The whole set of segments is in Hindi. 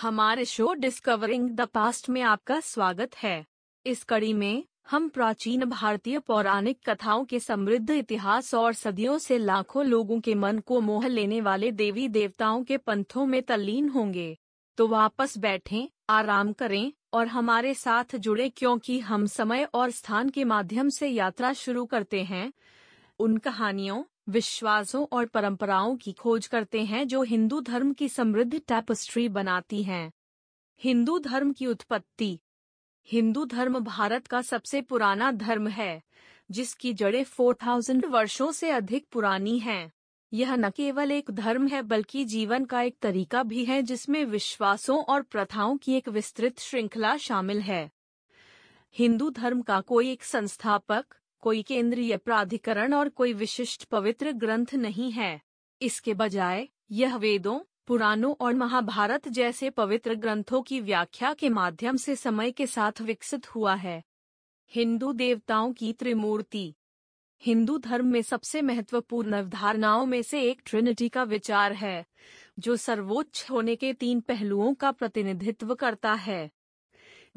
हमारे शो डिस्कवरिंग द पास्ट में आपका स्वागत है। इस कड़ी में हम प्राचीन भारतीय पौराणिक कथाओं के समृद्ध इतिहास और सदियों से लाखों लोगों के मन को मोह लेने वाले देवी देवताओं के पंथों में तल्लीन होंगे। तो वापस बैठें, आराम करें और हमारे साथ जुड़े क्योंकि हम समय और स्थान के माध्यम से यात्रा शुरू करते हैं। उन कहानियों विश्वासों और परंपराओं की खोज करते हैं जो हिंदू धर्म की समृद्ध टैपस्ट्री बनाती हैं। हिंदू धर्म की उत्पत्ति। हिंदू धर्म भारत का सबसे पुराना धर्म है, जिसकी जड़ें 4000 वर्षों से अधिक पुरानी हैं। यह न केवल एक धर्म है, बल्कि जीवन का एक तरीका भी है, जिसमें विश्वासों और प्रथाओं की एक विस्तृत श्रृंखला शामिल है। हिंदू धर्म का कोई एक संस्थापक कोई केंद्रीय प्राधिकरण और कोई विशिष्ट पवित्र ग्रंथ नहीं है। इसके बजाय, यह वेदों, पुराणों और महाभारत जैसे पवित्र ग्रंथों की व्याख्या के माध्यम से समय के साथ विकसित हुआ है। हिंदू देवताओं की त्रिमूर्ति। हिंदू धर्म में सबसे महत्वपूर्ण अवधारणाओं में से एक ट्रिनिटी का विचार है, जो सर्वोच्च होने के तीन पहलुओं का प्रतिनिधित्व करता है।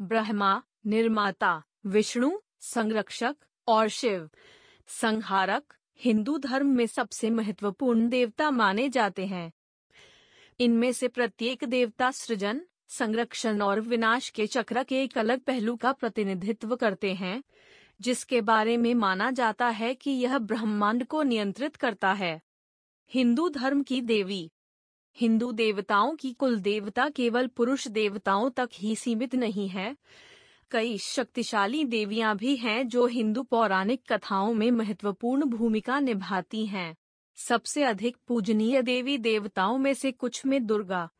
ब्रह्मा, निर्माता, विष्णु, संरक्षक और शिव। संहारक हिंदू धर्म में सबसे महत्वपूर्ण देवता माने जाते हैं। इनमें से प्रत्येक देवता सृजन, संरक्षण और विनाश के चक्र के एक अलग पहलू का प्रतिनिधित्व करते हैं, जिसके बारे में माना जाता है कि यह ब्रह्मांड को नियंत्रित करता है। हिंदू धर्म की देवी। हिंदू देवताओं की कुल देवता केवल पुरुष देवताओं तक ही सीमित नहीं है कई शक्तिशाली देवियाँ भी हैं जो हिंदू पौराणिक कथाओं में महत्वपूर्ण भूमिका निभाती हैं। सबसे अधिक पूजनीय देवी देवताओं में से कुछ में दुर्गा।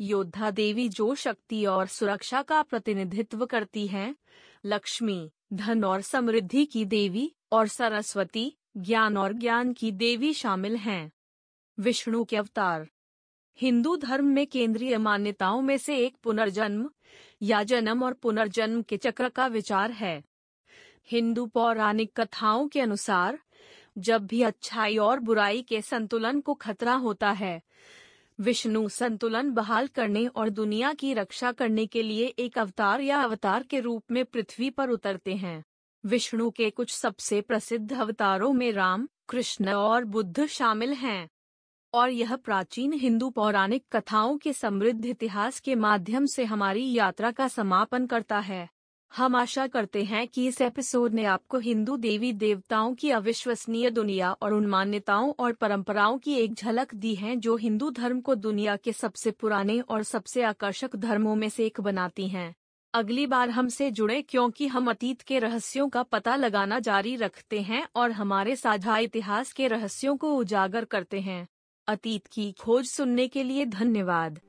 योद्धा देवी जो शक्ति और सुरक्षा का प्रतिनिधित्व करती हैं, लक्ष्मी धन और समृद्धि की देवी और सरस्वती ज्ञान और ज्ञान की देवी शामिल हैं। विष्णु के अवतार। हिंदू धर्म में केंद्रीय मान्यताओं में से एक पुनर्जन्म, या जन्म और पुनर्जन्म के चक्र का विचार है। हिंदू पौराणिक कथाओं के अनुसार, जब भी अच्छाई और बुराई के संतुलन को खतरा होता है, विष्णु संतुलन बहाल करने और दुनिया की रक्षा करने के लिए एक अवतार या अवतार के रूप में पृथ्वी पर उतरते हैं। विष्णु के कुछ सबसे प्रसिद्ध अवतारों में राम, कृष्ण और बुद्ध शामिल हैं। और यह प्राचीन हिंदू पौराणिक कथाओं के समृद्ध इतिहास के माध्यम से हमारी यात्रा का समापन करता है। हम आशा करते हैं कि इस एपिसोड ने आपको हिंदू देवी देवताओं की अविश्वसनीय दुनिया और उन मान्यताओं और परंपराओं की एक झलक दी है जो हिंदू धर्म को दुनिया के सबसे पुराने और सबसे आकर्षक धर्मों में से एक बनाती हैं। अगली बार हमसे जुड़े क्योंकि हम अतीत के रहस्यों का पता लगाना जारी रखते हैं और हमारे साझा इतिहास के रहस्यों को उजागर करते हैं। अतीत की खोज सुनने के लिए धन्यवाद।